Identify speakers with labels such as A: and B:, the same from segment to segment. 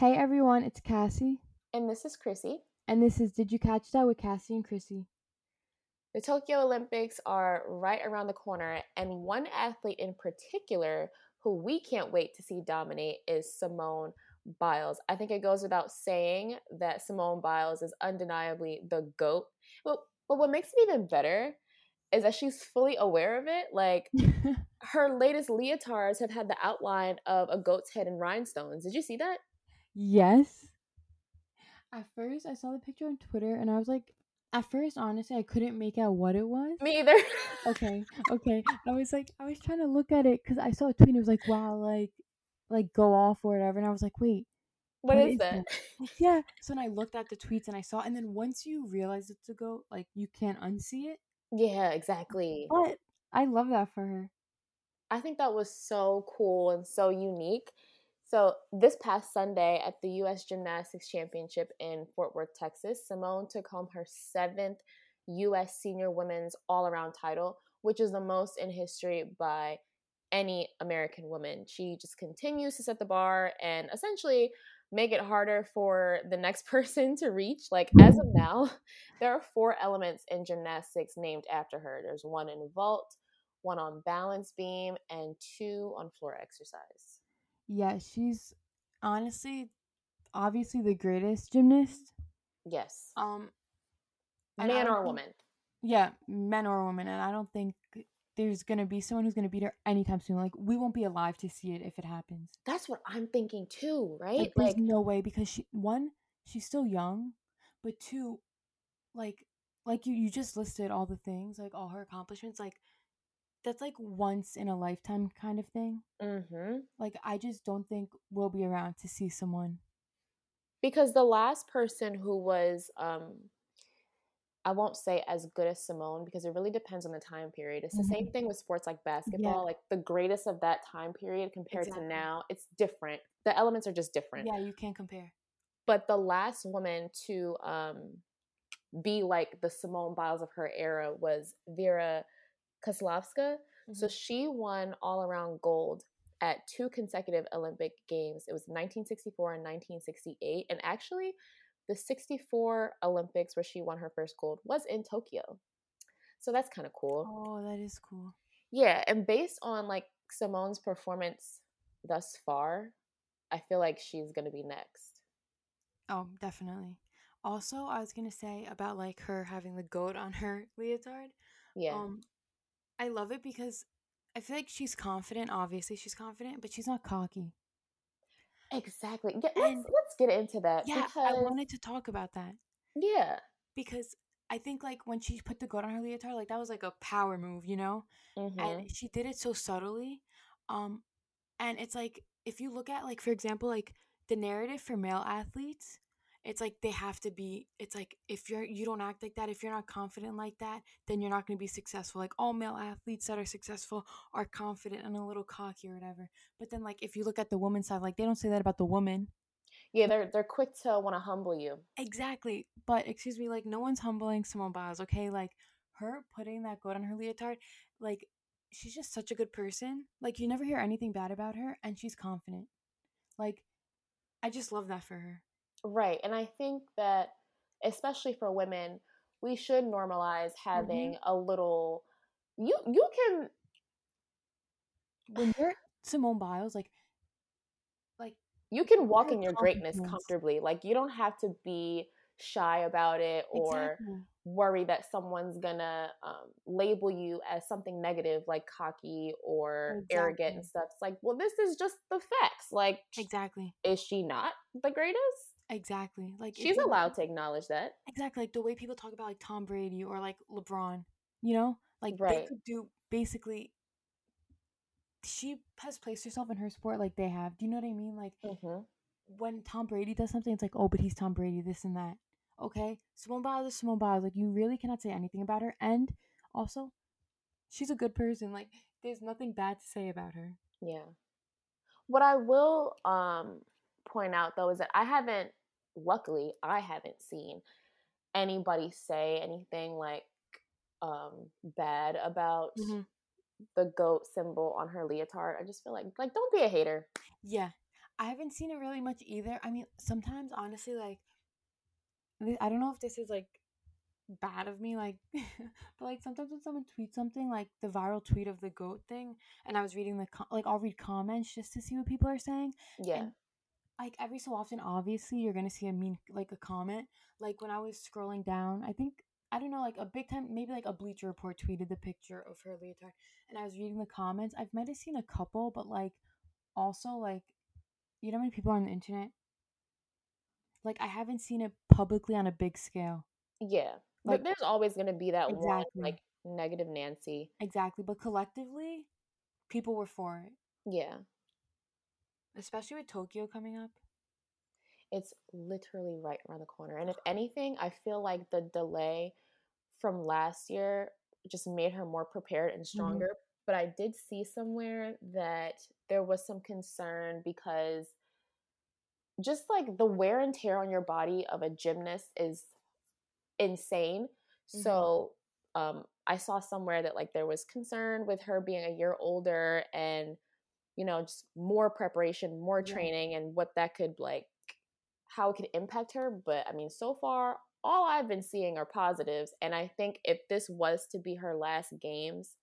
A: Hey everyone, it's Cassie,
B: And this is Chrissy.
A: and this is Did You Catch That with Cassie and Chrissy.
B: The Tokyo Olympics are right around the corner, and one athlete in particular who we can't wait to see dominate is Simone Biles. I think it goes without saying that Simone Biles is undeniably the GOAT. But, but what makes it even better is that she's fully aware of it. Like, her latest leotards have had the outline of a goat's head and rhinestones. Did you see that?
A: Yes. At first, I saw the picture on Twitter and I was like, at first, honestly, I couldn't make out what it was.
B: Me either.
A: Okay, okay. I was like, I was trying to look at it because I saw a tweet and it was like, wow, like, like go off or whatever. And I was like, wait,
B: what
A: what
B: is
A: is
B: that?
A: yeah. So then I looked at the tweets and I saw, and then once you realize it's a goat, like you can't unsee it.
B: Yeah, exactly.
A: But I love that for her.
B: I think that was so cool and so unique. So, this past Sunday at the U.S. Gymnastics Championship in Fort Worth, Texas, Simone took home her seventh U.S. Senior Women's All Around title, which is the most in history by any American woman. She just continues to set the bar and essentially make it harder for the next person to reach. Like, as of now, there are four elements in gymnastics named after her there's one in vault, one on balance beam, and two on floor exercise.
A: Yeah, she's honestly, obviously the greatest gymnast.
B: Yes.
A: Um,
B: Man or
A: think-
B: woman.
A: yeah, men or women, and I don't think there's gonna be someone who's gonna beat her anytime soon. Like we won't be alive to see it if it happens.
B: That's what I'm thinking too, right?
A: Like there's no way because she one, she's still young, but two, like like you you just listed all the things, like all her accomplishments, like that's like once in a lifetime kind of thing.
B: hmm
A: Like I just don't think we'll be around to see someone.
B: because the last person who was um I won't say as good as Simone because it really depends on the time period. It's the
A: Mhm.
B: same thing with sports like basketball. Like the greatest of that time period compared
A: Exactly.
B: to now, it's different. The elements are just different.
A: Yeah, you can't compare.
B: But the last woman to um be like the Simone Biles of her era was Vera Caslavska. So
A: Mhm.
B: she won all around gold at two consecutive Olympic Games. It was 1964 and 1968. And actually, the 64 Olympics where she won her first gold was in Tokyo. So that's kind of cool.
A: Oh, that is cool.
B: Yeah. And based on like Simone's performance thus far, I feel like she's going to be next.
A: Oh, definitely. Also, I was gonna say about like her having the goat on her leotard.
B: Yeah.
A: Um, I love it because I feel like she's confident. Obviously, she's confident, but she's not cocky.
B: exactly. Yeah, let's, let's get into that.
A: Yeah,
B: because,
A: I wanted to talk about that
B: Yeah.
A: because I think like when she put the goat on her leotard, like that was like a power move, you know.
B: hmm
A: and she did it so subtly um and it's like if you look at like for example like the narrative for male athletes it's like they have to be it's like if you're you don't act like that if you're not confident like that then you're not going to be successful like all male athletes that are successful are confident and a little cocky or whatever but then like if you look at the woman's side like they don't say that about the woman
B: Yeah, they're they're quick to want to humble you.
A: Exactly. But excuse me, like no one's humbling Simone Biles, okay? Like her putting that goat on her leotard, like she's just such a good person. Like you never hear anything bad about her and she's confident. Like I just love that for her.
B: Right. And I think that especially for women, we should normalize having a little you you can
A: When you're Simone Biles, like like
B: you can walk in your greatness comfortably. Like you don't have to be shy about it or
A: exactly.
B: worry that someone's gonna um, label you as something negative like cocky or arrogant and stuff. It's like, well, this is just the facts. Like,
A: Exactly.
B: is she not the greatest?
A: Exactly. Like
B: She's
A: you
B: allowed to acknowledge that.
A: exactly like the way people talk about like Tom Brady or like LeBron, you know, like they could do basically. She has placed herself in her sport like they have. Do you know what I mean? Like
B: hmm
A: when Tom Brady does something, it's like, oh, but he's Tom Brady, this and that. Okay, Simone Biles is Simone Biles. Like you really cannot say anything about her, and also, she's a good person. Like there's nothing bad to say about her.
B: Yeah. What I will um point out though is that I haven't luckily I haven't seen anybody say anything like um bad about the goat symbol on her leotard. I just feel like like don't be a hater.
A: Yeah, I haven't seen it really much either. I mean, sometimes honestly, like, I don't know if this is like bad of me, like, but like sometimes when someone tweets something, like the viral tweet of the goat thing, and I was reading the com- like I'll read comments just to see what people are saying.
B: Yeah.
A: And like every so often, obviously, you're gonna see a mean like a comment. Like when I was scrolling down, I think I don't know, like a big time, maybe like a Bleacher Report tweeted the picture of her leotard, and I was reading the comments. I've might have seen a couple, but like also like you know how many people are on the internet? Like I haven't seen it publicly on a big scale.
B: Yeah.
A: Like
B: but there's always to be that one like negative Nancy.
A: Exactly, but collectively, people were for it,
B: Yeah.
A: Especially with Tokyo coming up.
B: It's literally right around the corner. And if anything, I feel like the delay from last year just made her more prepared and
A: Mhm.
B: stronger. But I did see somewhere that there was some concern because just like the wear and tear on your body of a gymnast is insane.
A: Mhm.
B: So um I saw somewhere that like there was concern with her being a year older and you know just more preparation, more
A: Yeah.
B: training and what that could like how it could impact her, but I mean so far all I've been seeing are positives and I think if this was to be her last games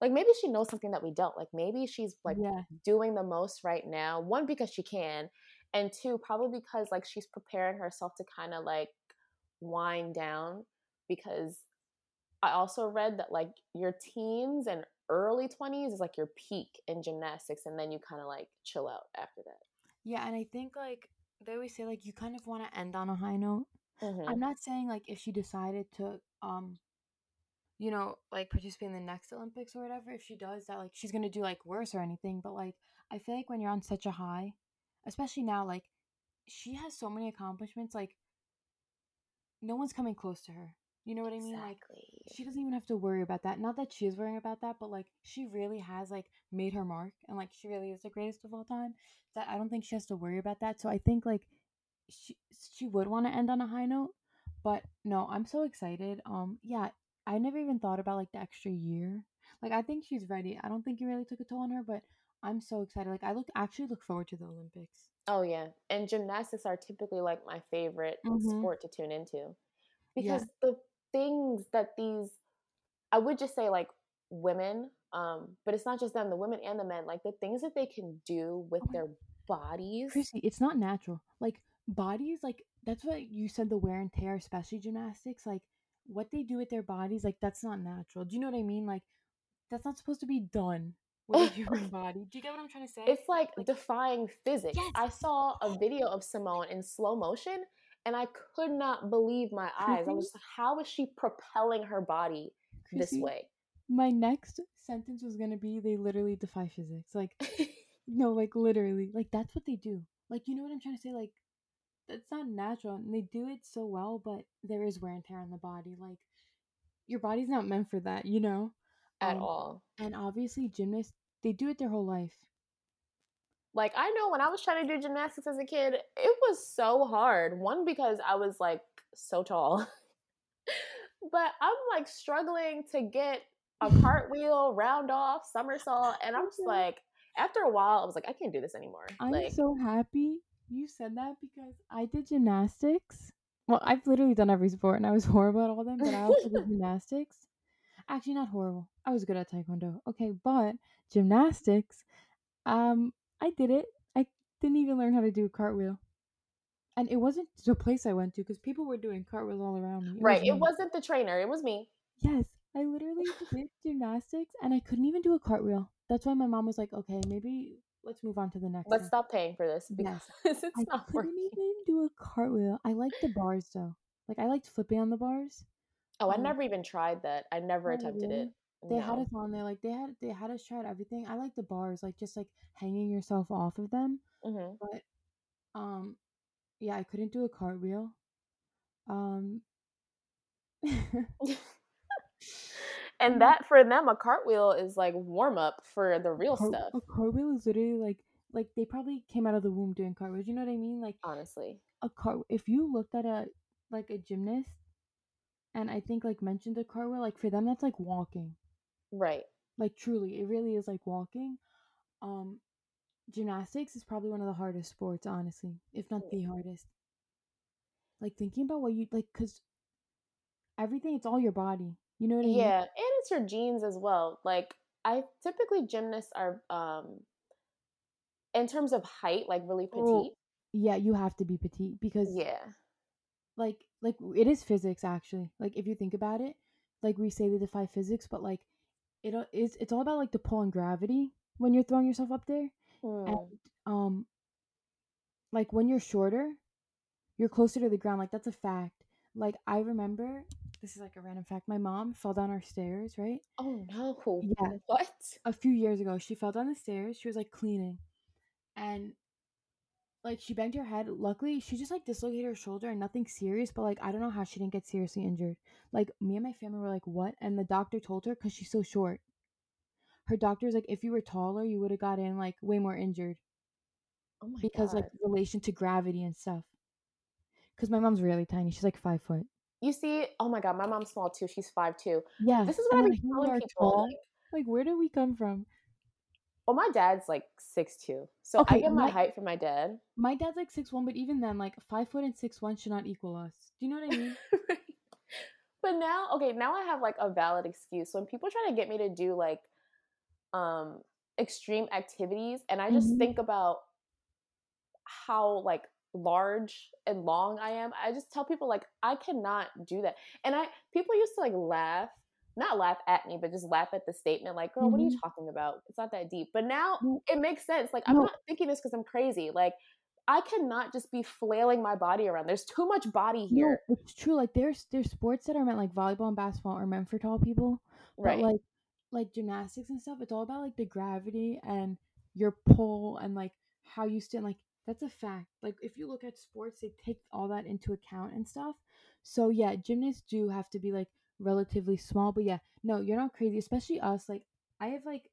B: like maybe she knows something that we don't. Like maybe she's like
A: yeah,
B: doing the most right now. One because she can, and two probably because like she's preparing herself to kind of like wind down because I also read that like your teens and early 20s is like your peak in gymnastics and then you kind of like chill out after that.
A: yeah, and I think like they always say like you kind of want to end on a high note.
B: Mhm.
A: I'm not saying like if she decided to um you know like participate in the next Olympics or whatever if she does that like she's going to do like worse or anything but like I feel like when you're on such a high especially now like she has so many accomplishments like no one's coming close to her. You know what I mean? Like
B: Exactly.
A: she doesn't even have to worry about that. Not that she is worrying about that, but like she really has like made her mark and like she really is the greatest of all time. That I don't think she has to worry about that. So I think like she she would want to end on a high note. But no, I'm so excited. Um yeah, I never even thought about like the extra year. Like I think she's ready. I don't think it really took a toll on her, but I'm so excited. Like I look actually look forward to the Olympics.
B: Oh yeah, and gymnastics are typically like my favorite
A: Mhm.
B: sport to tune into
A: Yeah.
B: because the things that these I would just say like women, um, but it's not just them, the women and the men, like the things that they can do with
A: Okay.
B: their bodies.
A: Chrissy, it's not natural. Like bodies, like that's what you said. The wear and tear, especially gymnastics, like what they do with their bodies, like that's not natural. Do you know what I mean? Like that's not supposed to be done with a human body. Do you get what I'm trying to say?
B: It's like,
A: Like-
B: defying physics.
A: Yes.
B: I saw a video of Simone in slow motion and I could not believe my eyes. I was like, how is she propelling her body this way?
A: My next sentence was gonna be they literally defy physics. Like no, like literally, like that's what they do. Like you know what I'm trying to say? Like that's not natural, and they do it so well. But there is wear and tear on the body. Like your body's not meant for that, you know.
B: At
A: Um,
B: all.
A: And obviously, gymnasts they do it their whole life.
B: Like I know when I was trying to do gymnastics as a kid, it was so hard. One because I was like so tall. but I'm like struggling to get a cartwheel, round off, somersault, and I'm just like after a while I was like I can't do this anymore.
A: I'm
B: like
A: so happy you said that because I did gymnastics. Well, I've literally done every sport, and I was horrible at all of them. But I also did gymnastics. Actually, not horrible. I was good at taekwondo. Okay, but gymnastics, um, I did it. I didn't even learn how to do a cartwheel, and it wasn't the place I went to because people were doing cartwheels all around me.
B: right, it
A: me.
B: wasn't the trainer, it was me.
A: Yes, I literally did gymnastics, and I couldn't even do a cartwheel. That's why my mom was like, "Okay, maybe let's move on to the next."
B: Let's
A: one."
B: stop paying for this because
A: Yes.
B: it's
A: I
B: not
A: couldn't
B: working.
A: even do a cartwheel. I liked the bars though. Like I liked flipping on the bars.
B: Oh, I
A: um,
B: never even tried that. I never attempted it.
A: They had us on there. Like they had they had us try everything. I like the bars, like just like hanging yourself off of them.
B: hmm
A: But um, yeah, I couldn't do a cartwheel. Um,
B: And that for them, a cartwheel is like warm up for the real
A: car-
B: stuff.
A: a cartwheel is literally like like they probably came out of the womb doing cartwheels. You know what I mean? Like
B: Honestly,
A: a car. If you looked at a like a gymnast, and I think like mentioned a cartwheel, like for them that's like walking.
B: Right?
A: like truly it really is like walking um gymnastics is probably one of the hardest sports, honestly, if not the hardest. Like thinking about what you like, because everything, it's all your body. You know what I mean?
B: Yeah, and it's your genes as well. Like I typically gymnasts are um in terms of height, like really petite.
A: Oh, yeah, you have to be petite because
B: Yeah.
A: like like it is physics actually. Like if you think about it, like we say they defy physics, but like it it's it's all about like the pull and gravity when you're throwing yourself up there. And
B: Hmm.
A: um like when you're shorter, you're closer to the ground. Like that's a fact. Like I remember this is like a random fact. My mom fell down our stairs, right?
B: Oh no.
A: Yeah.
B: What?
A: A few years ago, she fell down the stairs. She was like cleaning. And like she banged her head. Luckily, she just like dislocated her shoulder and nothing serious, but like I don't know how she didn't get seriously injured. Like me and my family were like, "What?" And the doctor told her cuz she's so short. Her doctor's like, "If you were taller, you would have gotten like way more injured
B: Oh my
A: because
B: god.
A: like relation to gravity and stuff." Cuz my mom's really tiny. She's like 5 foot.
B: You see, oh my god, my mom's small too. She's five two.
A: Yeah.
B: This is what I
A: then
B: be
A: here
B: telling people. Like,
A: Like where do we come from?
B: Well, my dad's like six two, so I get my
A: my-
B: height from my dad.
A: My dad's like six one, but even then, like five foot and six one should not equal us. Do you know what I mean?
B: but now, okay, now I have like a valid excuse. When people try to get me to do like um extreme activities, and I just
A: Mhm.
B: think about how like large and long I am, I just tell people like I cannot do that. And I people used to like laugh, not laugh at me, but just laugh at the statement like, "Girl, what are you mm-hmm. talking about? It's not that deep." But now
A: No.
B: it makes sense. Like I'm
A: No.
B: not thinking this cuz I'm crazy. Like I cannot just be flailing my body around. There's too much body here.
A: No, it's true. Like there's there's sports that are meant like volleyball and basketball are meant for tall people,
B: right.
A: like like gymnastics and stuff, it's all about like the gravity and your pull and like how you stand. Like that's a fact. Like if you look at sports, they take all that into account and stuff. So yeah, gymnasts do have to be like relatively small, but yeah, no, you're not crazy. Especially us. Like I have like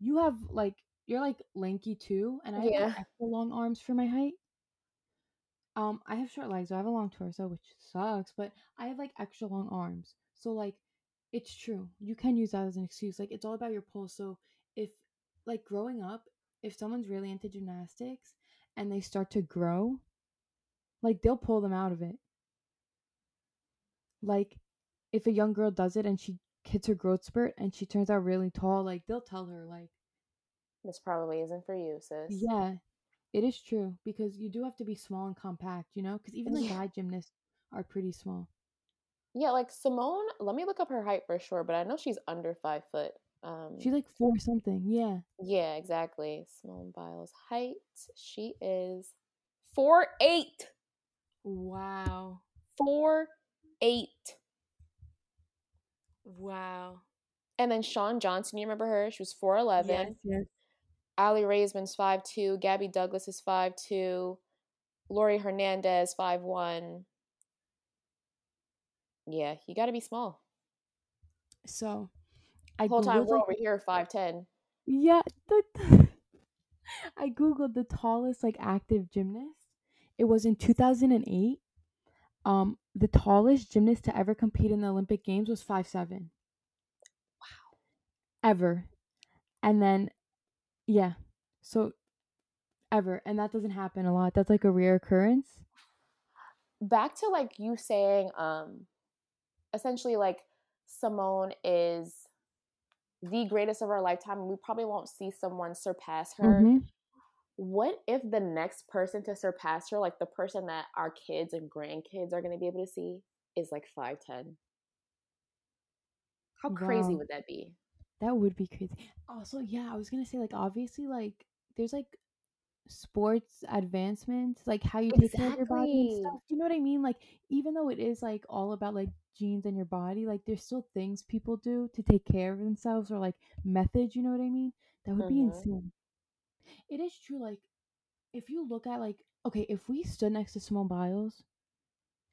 A: you have like you're like lanky too, and I have like, long arms for my height. Um, I have short legs, so I have a long torso, which sucks, but I have like extra long arms. So like it's true. You can use that as an excuse. Like it's all about your pull. So if like growing up, if someone's really into gymnastics and they start to grow, like they'll pull them out of it. Like if a young girl does it and she hits her growth spurt and she turns out really tall, like they'll tell her like
B: This probably isn't for you, sis.
A: Yeah, it is true because you do have to be small and compact, you know? Because even the
B: Yeah.
A: guy gymnasts are pretty small.
B: Yeah, like Simone, let me look up her height for sure, but I know she's under five foot. Um
A: She's like four something. Yeah.
B: Yeah, exactly. Simone Biles' height. She is four eight.
A: Wow.
B: Four eight.
A: Wow.
B: And then Shawn Johnson, you remember her? She was four eleven.
A: Yes, yes.
B: Aly Raisman's five two. Gabby Douglas is five two. Laurie Hernandez five one. Yeah, you got to be small.
A: So, I
B: whole time we're
A: like,
B: over here five ten.
A: yeah, the, I googled the tallest like active gymnast. It was in 2008. Um, the tallest gymnast to ever compete in the Olympic Games was five seven. Wow. Ever, and then, yeah, so ever, and that doesn't happen a lot. That's like a rare occurrence.
B: Back to like you saying, um, essentially like Simone is the greatest of our lifetime, and we probably won't see someone surpass her.
A: Mhm.
B: What if the next person to surpass her, like the person that our kids and grandkids are going to be able to see, is like five ten? How crazy
A: Wow.
B: would that be?
A: That would be crazy. Also, yeah, I was gonna say like obviously like there's like sports advancements, like how you take care of your body and stuff. Do you know what I mean? Like even though it is like all about like genes and your body, like there's still things people do to take care of themselves or like methods, you know what I mean? That would be
B: Mhm.
A: insane. It is true, like if you look at like okay, if we stood next to Simone Biles,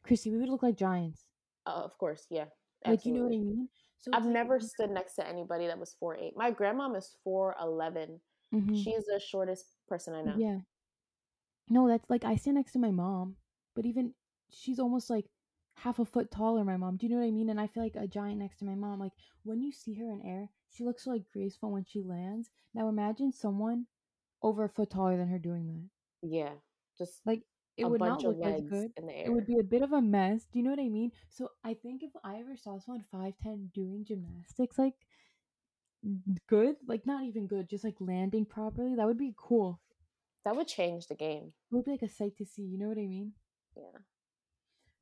A: Chrissy, we would look like giants.
B: Uh, of course, yeah.
A: Like you know what I mean? So
B: I've
A: like
B: never stood next to anybody that was four eight. My grandmom is four eleven.
A: Mhm.
B: is the shortest person I know.
A: Yeah. No, that's like I stand next to my mom, but even she's almost like half a foot taller, my mom. Do you know what I mean? And I feel like a giant next to my mom. Like when you see her in air, she looks so like graceful when she lands. Now imagine someone over a foot taller than her doing that.
B: Yeah, just
A: Like it
B: a
A: would not look as good.
B: in the
A: It would be a bit of a mess. Do you know what I mean? So I think if I ever saw someone five ten doing gymnastics like good, like not even good, just like landing properly, that would be cool.
B: That would change the game.
A: It would be like a sight to see. You know what I mean?
B: Yeah.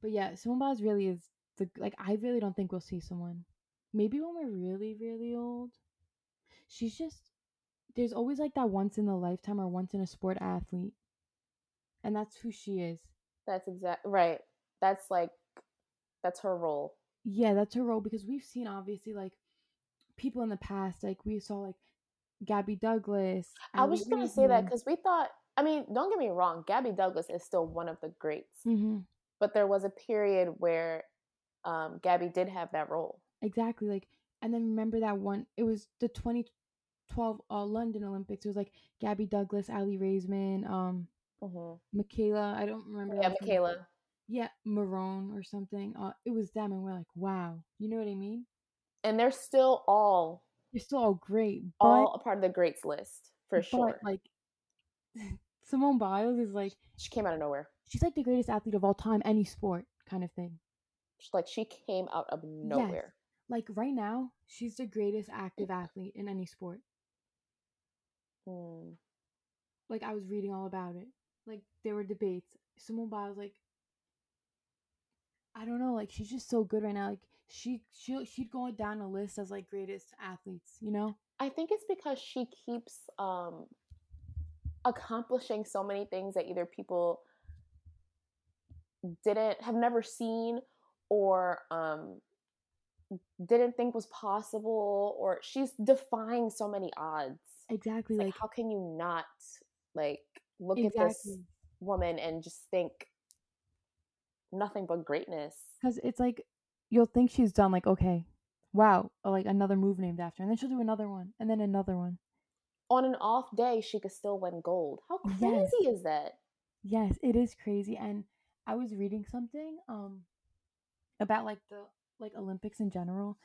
A: But yeah, Biles really is the like. I really don't think we'll see someone. Maybe when we're really really old. She's just there's always like that once in a lifetime or once in a sport athlete, and that's who she is.
B: That's exact right. That's like that's her role.
A: Yeah, that's her role because we've seen obviously like people in the past, like we saw like Gabby Douglas.
B: I was just gonna say that because we thought. I mean, don't get me wrong. Gabby Douglas is still one of the greats,
A: Mhm.
B: but there was a period where um, Gabby did have that role.
A: Exactly. Like, and then remember that one? It was the 2012 uh, London Olympics. It was like Gabby Douglas, Aly Raisman, um,
B: hmm
A: McKayla. I don't remember.
B: Yeah,
A: name.
B: McKayla.
A: Yeah, Marone or something. Uh, it was them, and we're like, wow. You know what I mean?
B: And they're still all
A: They're still all great,
B: all a part of the greats list for
A: but
B: sure.
A: like Simone Biles is like
B: she came out of nowhere.
A: she's like the greatest athlete of all time, any sport kind of thing.
B: She- Like she came out of nowhere.
A: Like right now, she's the greatest active athlete in any sport.
B: Hmm.
A: like I was reading all about it. Like there were debates. Simone Biles, like I don't know, like she's just so good right now. Like she she she'd go down a list as like greatest athletes, you know?
B: I think it's because she keeps um, accomplishing so many things that either people didn't have never seen or um, didn't think was possible, or she's defying so many odds.
A: Exactly. Like,
B: like, how can you not like look at this woman and just think nothing but greatness?
A: Because it's like you'll think she's done like okay, wow, or, like another move named after, and then she'll do another one, and then another one.
B: On an off day, she could still win gold. How crazy
A: Yes.
B: is that?
A: Yes, it is crazy. And I was reading something um about like the like Olympics in general.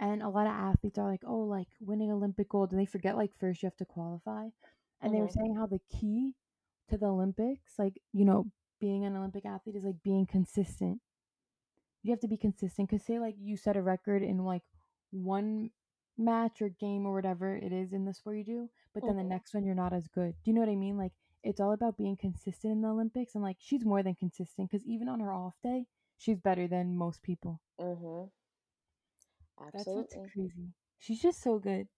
A: And a lot of athletes are like, oh, like winning Olympic gold, and they forget like first you have to qualify. And they were
B: Mhm.
A: saying how the key to the Olympics, like, you know, being an Olympic athlete is like being consistent. You have to be consistent because say like you set a record in like one match or game or whatever it is in the sport you do, but then the
B: Mhm.
A: next one you're not as good. Do you know what I mean? Like it's all about being consistent in the Olympics and like she's more than consistent because even on her off day, she's better than most people.
B: Mm-hmm.
A: That's what's crazy. She's just so good.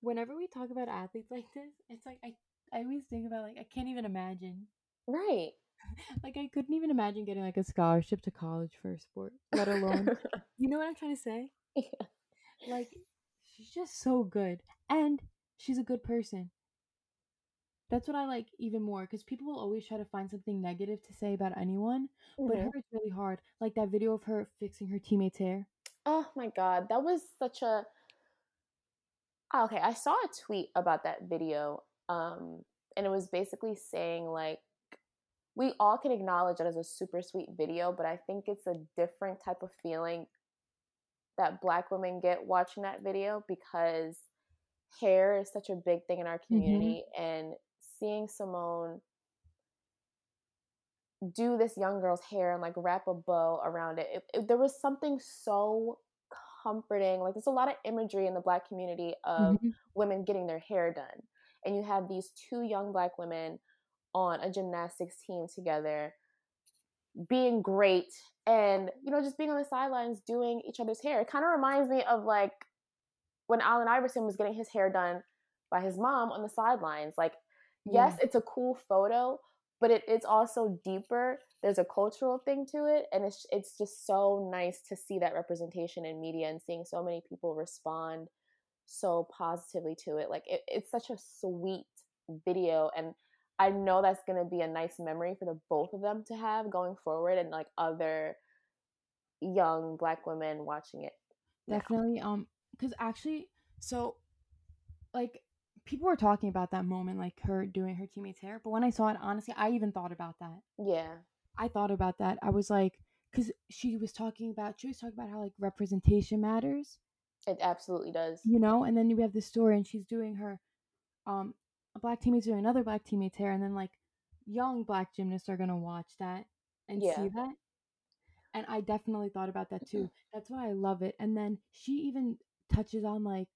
A: Whenever we talk about athletes like this, it's like I I always think about like I can't even imagine.
B: Right.
A: Like I couldn't even imagine getting like a scholarship to college for a sport, let alone you know what I'm trying to say?
B: Yeah.
A: Like she's just so good and she's a good person. That's what I like even more because people will always try to find something negative to say about anyone, but
B: Mhm.
A: her it's really hard. Like that video of her fixing her teammate's hair.
B: Oh my god, that was such a Ah, Okay, I saw a tweet about that video um and it was basically saying like we all can acknowledge it as a super sweet video, but I think it's a different type of feeling that black women get watching that video because hair is such a big thing in our community and seeing Simone do this young girl's hair and like wrap a bow around it, it, it- there was something so comforting like there's a lot of imagery in the black community of
A: Mhm.
B: women getting their hair done and you have these two young black women on a gymnastics team together being great and you know just being on the sidelines doing each other's hair it kind of reminds me of like when Allen Iverson was getting his hair done by his mom on the sidelines like yes
A: Yeah.
B: it's a cool photo but it, it's also deeper there's a cultural thing to it and it's it's just so nice to see that representation in media and seeing so many people respond so positively to it like it, it's such a sweet video and i know that's going to be a nice memory for the both of them to have going forward and like other young black women watching it now.
A: Definitely. Um, because actually, so like people were talking about that moment, like her doing her teammate's hair. But when I saw it, honestly, I even thought about that.
B: yeah
A: I thought about that. I was like, because she was talking about, she was talking about how like representation matters,
B: it absolutely does
A: you know. And then we have this story, and she's doing her, um, a black teammate's doing another black teammate's hair, and then like young black gymnasts are gonna watch that and
B: Yeah.
A: see that. And I definitely thought about that too. That's why I love it. And then she even touches on like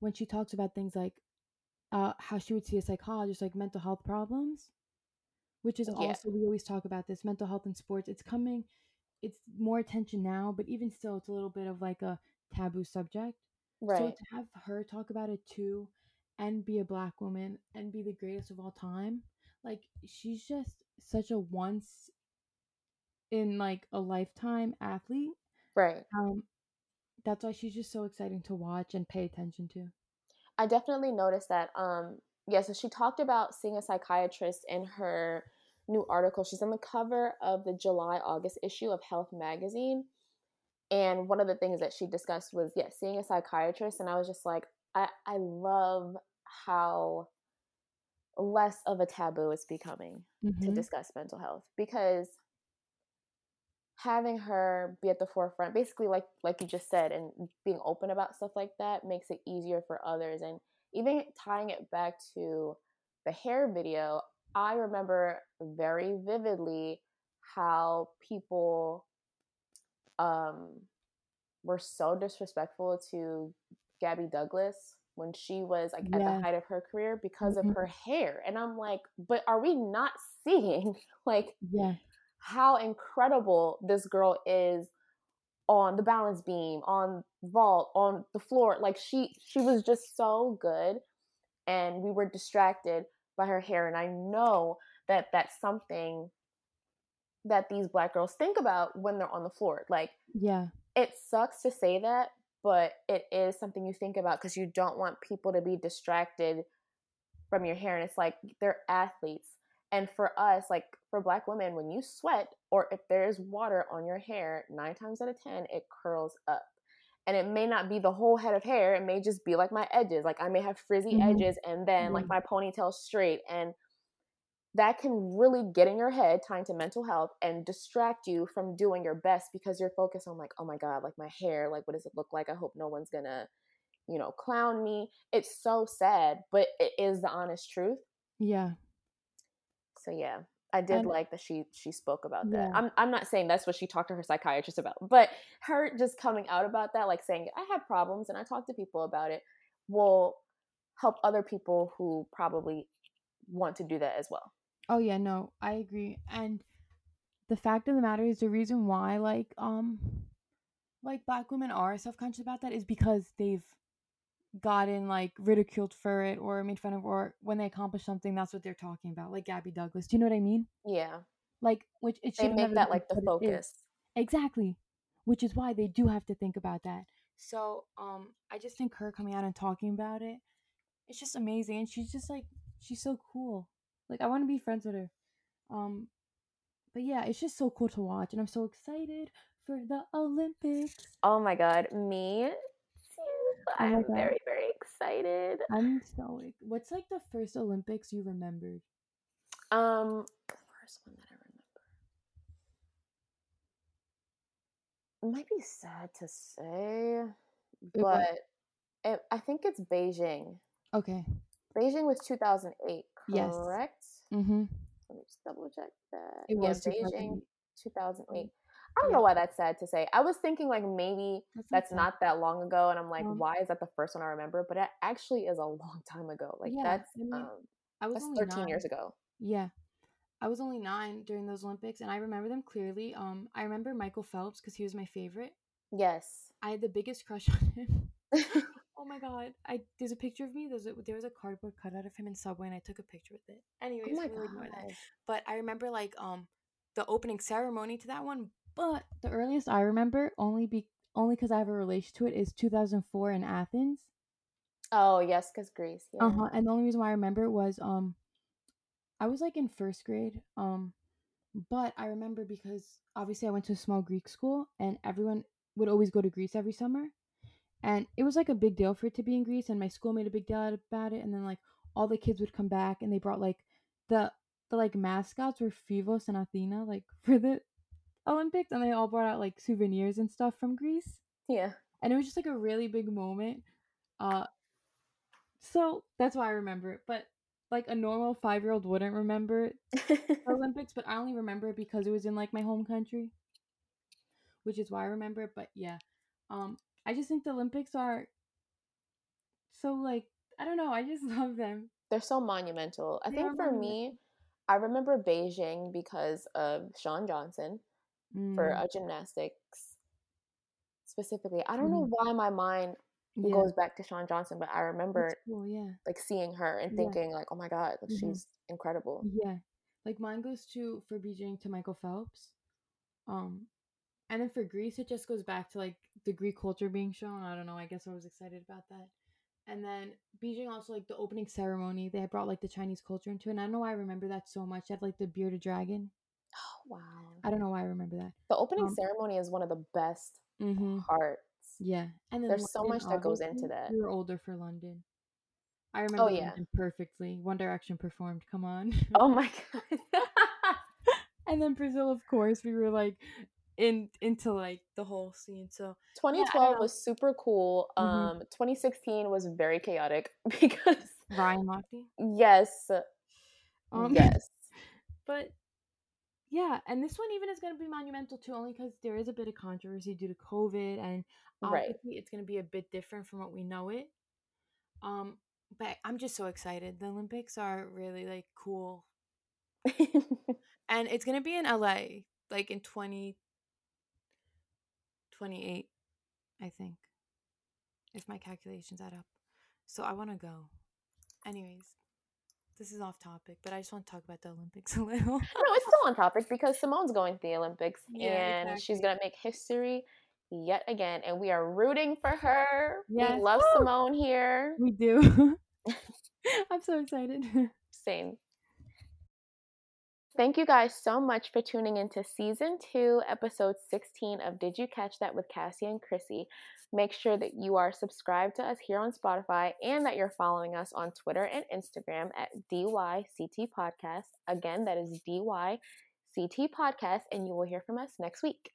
A: when she talks about things like uh, how she would see a psychologist, like mental health problems, which is
B: Yeah.
A: also we always talk about this mental health in sports. It's coming, it's more attention now, but even still, it's a little bit of like a taboo subject.
B: Right.
A: So to have her talk about it too, and be a black woman and be the greatest of all time, like she's just such a once in like a lifetime athlete.
B: Right.
A: Um, that's why she's just so exciting to watch and pay attention to.
B: I definitely noticed that. Um, yeah, so she talked about seeing a psychiatrist in her new article. She's on the cover of the July August issue of Health magazine. And one of the things that she discussed was, yeah, seeing a psychiatrist. And I was just like, I, I love how less of a taboo it's becoming to
A: Mhm.
B: discuss mental health because having her be at the forefront basically like like you just said and being open about stuff like that makes it easier for others and even tying it back to the hair video i remember very vividly how people um were so disrespectful to gabby douglas when she was like at the height of her career because
A: Mhm.
B: of her hair and i'm like but are we not seeing like
A: Yeah.
B: How incredible this girl is on the balance beam, on vault, on the floor. Like she she was just so good and we were distracted by her hair and I know that that's something that these black girls think about when they're on the floor. Like
A: Yeah.
B: it sucks to say that, but it is something you think about because you don't want people to be distracted from your hair and it's like they're athletes and for us like for black women when you sweat or if there's water on your hair nine times out of ten it curls up. And it may not be the whole head of hair it may just be like my edges. Like i may have frizzy
A: Mhm.
B: edges and then like my ponytail straight. And that can really get in your head tying to mental health and distract you from doing your best because you're focused on like oh my god like my hair like what does it look like? I hope no one's gonna you know clown me. It's so sad but it is the honest truth.
A: Yeah.
B: So yeah i did
A: And-
B: like that she she spoke about that
A: Yeah.
B: i'm i'm not saying that's what she talked to her psychiatrist about but her just coming out about that like saying i have problems and i talk to people about it will help other people who probably want to do that as well
A: Oh yeah, no, I agree. And the fact of the matter is the reason why like um like black women are self-conscious about that is because they've gotten like ridiculed for it or made fun of or when they accomplish something that's what they're talking about like Gabby Douglas. Do you know what I mean?
B: yeah
A: Like which it should
B: make that like the focus
A: Exactly. Which is why they do have to think about that. So, um, I just think her coming out and talking about it, it's just amazing. And she's just like, she's so cool. Like, I want to be friends with her. Um, but yeah, it's just so cool to watch. And I'm so excited for the Olympics.
B: oh my god me
A: Oh
B: i'm
A: God.
B: very very excited
A: I'm so what's like the first Olympics you remembered?
B: Um, the first one that I remember. It might be sad to say, but it, I think it's Beijing.
A: Okay.
B: Beijing was 2008,
A: Yes.
B: correct?
A: Mm-hmm.
B: Let me just double check that.
A: It
B: yeah,
A: was
B: Beijing
A: 2008.
B: 2008. I don't know why that's sad to say. I was thinking like maybe
A: That's,
B: that's not that long ago, and I'm like, why is that the first one I remember? But it actually is a long time ago. Like
A: Yeah,
B: that's
A: I mean,
B: um,
A: I was
B: that's
A: only
B: 13
A: nine.
B: years ago.
A: Yeah. I was only nine during those Olympics, and I remember them clearly. Um, I remember Michael Phelps because he was my favorite.
B: Yes.
A: I had the biggest crush on him. oh my god! I there's a picture of me. There's a, there was a cardboard cutout of him in Subway, and I took a picture with it.
B: oh
A: Anyways,
B: my
A: we'll that.
B: god.
A: But I remember like um the opening ceremony to that one. But the earliest I remember, only be only because I have a relation to it, is 2004 in Athens.
B: Oh yes, because Greece. Yeah.
A: Uh huh. And the only reason why I remember it was um, I was like in first grade. Um, but I remember because obviously I went to a small Greek school, and everyone would always go to Greece every summer, and it was like a big deal for it to be in Greece, and my school made a big deal about it, and then like all the kids would come back, and they brought like the the like mascots were Phevos and Athena, like for the Olympics, and they all brought out like souvenirs and stuff from Greece
B: Yeah.
A: and it was just like a really big moment. Uh, so that's why I remember it. But like a normal five year old wouldn't remember it. Olympics, but I only remember it because it was in like my home country, which is why I remember it. But yeah, um, I just think the Olympics are so like I don't know. I just love them.
B: They're so monumental. I
A: They
B: think for me, I remember Beijing because of Shawn Johnson for
A: Mm,
B: uh, gymnastics specifically. I don't know
A: mhm.
B: why my mind
A: Yeah,
B: goes back to Shawn Johnson, but I remember
A: cool. Yeah,
B: like seeing her and
A: yeah,
B: thinking like, oh my god, like,
A: hmm
B: she's incredible.
A: yeah. Like mine goes to for Beijing to Michael Phelps. Um, and then for Greece, it just goes back to like the Greek culture being shown. I don't know. I guess I was excited about that. And then Beijing also like the opening ceremony, they had brought like the Chinese culture into it. And I don't know why I remember that so much. Had like the bearded dragon.
B: Oh wow.
A: I don't know why I remember that.
B: The opening
A: Um,
B: ceremony is one of the best
A: mm-hmm.
B: parts.
A: Yeah. And then
B: There's so much that goes into that.
A: We were older for London. I
B: Oh
A: remember
B: yeah.
A: London perfectly. One Direction performed. Come on.
B: Oh my god.
A: and then Brazil, of course, we were like in into like the whole scene. So yeah, I don't
B: 2012
A: know.
B: was super cool.
A: Mhm.
B: Um 2016 was very chaotic because
A: Ryan Lochte.
B: yes,
A: Um,
B: yes.
A: but yeah, and this one even is going to be monumental too, only because there is a bit of controversy due to COVID, and
B: Right.
A: obviously it's going to be a bit different from what we know it. Um, but I'm just so excited. The Olympics are really like cool, and it's going to be in LA, like in 2028, I think, if my calculations add up. So I want to go. Anyways, this is off topic, but I just want to talk about the Olympics a little.
B: no, it's still on topic because Simone's going to the Olympics
A: Yeah,
B: and she's going to make history yet again. And we are rooting for her.
A: Yes.
B: We love
A: Woo!
B: Simone here.
A: We do. I'm so excited.
B: Same. Thank you guys so much for tuning into season two, episode 16 of Did You Catch That with Cassie and Chrissy. Make sure that you are subscribed to us here on Spotify and that you're following us on Twitter and Instagram at DYCT Podcast. Again, that is DYCT Podcast, and you will hear from us next week.